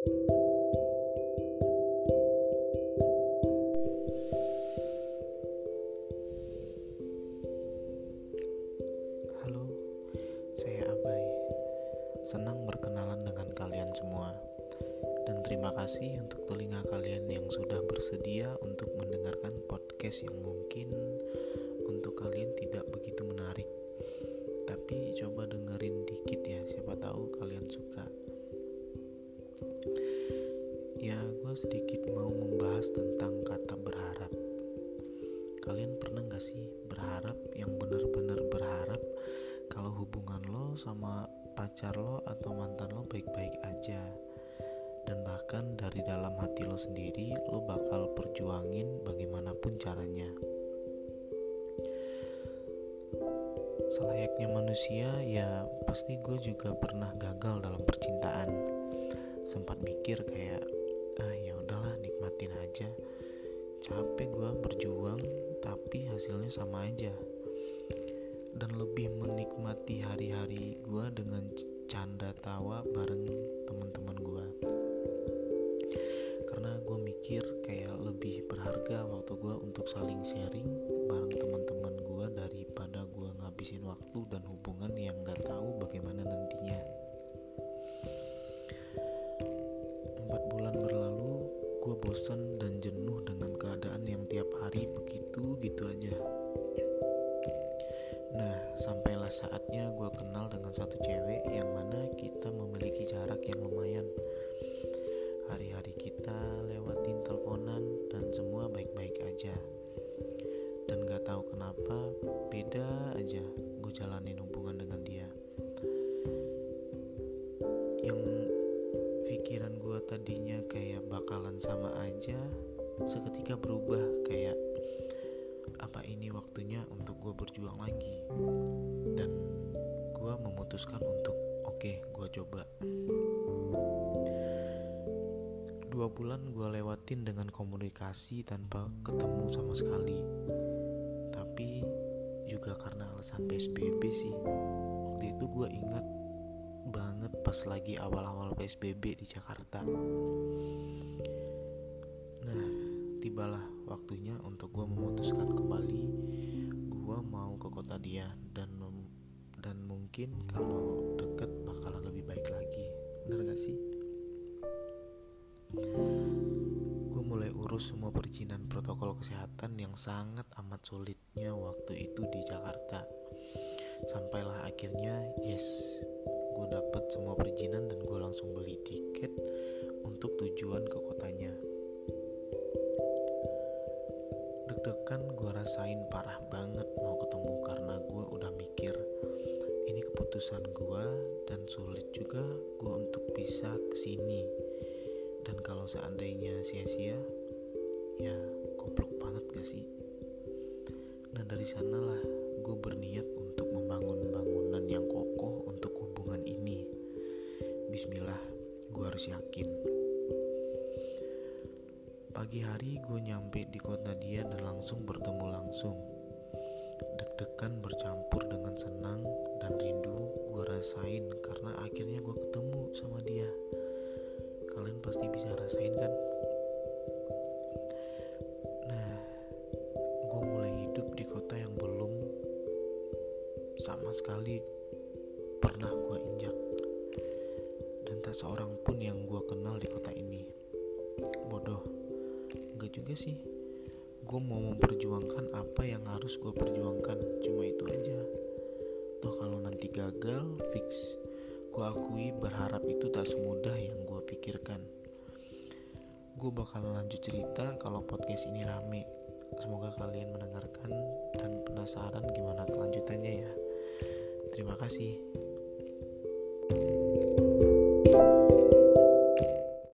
Halo, saya Abai. Senang berkenalan dengan kalian semua. Dan terima kasih untuk telinga kalian yang sudah bersedia untuk mendengarkan podcast yang mungkin untuk kalian tidak begitu menarik. Pacar lo atau mantan lo baik-baik aja. Dan bahkan dari dalam hati lo sendiri lo bakal perjuangin bagaimanapun caranya. Selayaknya manusia ya pasti gue juga pernah gagal dalam percintaan. Sempat mikir kayak ah ya udahlah nikmatin aja. Capek gue berjuang tapi hasilnya sama aja. Dan lebih menikmati hari-hari gue dengan canda tawa bareng teman-teman gue karena gue mikir kayak lebih berharga waktu gue untuk saling sharing bareng teman-teman gue daripada gue ngabisin waktu dan hubungan yang gak tahu bagaimana nantinya. Empat bulan berlalu gue bosan dan jenuh dengan keadaan yang tiap hari begitu gitu aja Nah, sampailah saatnya gue kenal dengan satu cewek yang mana kita memiliki jarak yang lumayan. Hari-hari kita lewatin teleponan dan semua baik-baik aja. Dan gak tahu kenapa beda aja gue jalanin hubungan dengan dia. Yang pikiran gue tadinya kayak bakalan sama aja, seketika berubah kayak apa ini waktunya gue berjuang lagi. Dan gue memutuskan untuk oke okay, gue coba. Dua bulan gue lewatin dengan komunikasi tanpa ketemu sama sekali. Tapi juga karena alasan PSBB sih. Waktu itu gue ingat banget pas lagi awal-awal PSBB di Jakarta. Nah tibalah waktunya untuk gue memutuskan kembali gue mau ke kota dia dan dan mungkin kalau deket bakalan lebih baik lagi. Bener gak sih? Gue mulai urus semua perizinan protokol kesehatan yang sangat amat sulitnya waktu itu di Jakarta. Sampailah akhirnya yes gue dapat semua perizinan deg-degan gue rasain parah banget mau ketemu karena gue udah mikir ini keputusan gue dan sulit juga gue untuk bisa ke sini. Dan kalau seandainya sia-sia ya goblok banget gak sih? Nah dari sanalah gue berniat untuk membangun bangunan yang kokoh untuk hubungan ini. Bismillah gue harus yakin Pagi hari gue nyampe di kota dia dan langsung bertemu langsung. Deg-degan bercampur dengan senang dan rindu gue rasain karena akhirnya gue ketemu sama dia. Kalian pasti bisa rasain kan? Nah, gue mulai hidup di kota yang belum sama sekali pernah gue injak. Dan tak seorang pun yang gue kenal di kota ini. Juga sih. Gue mau memperjuangkan apa yang harus gue perjuangkan cuma itu aja. Toh kalau nanti gagal fix. Gue akui berharap itu tak semudah yang gue pikirkan. Gue bakal lanjut cerita kalau podcast ini rame. Semoga kalian mendengarkan dan penasaran gimana kelanjutannya ya. Terima kasih. thank you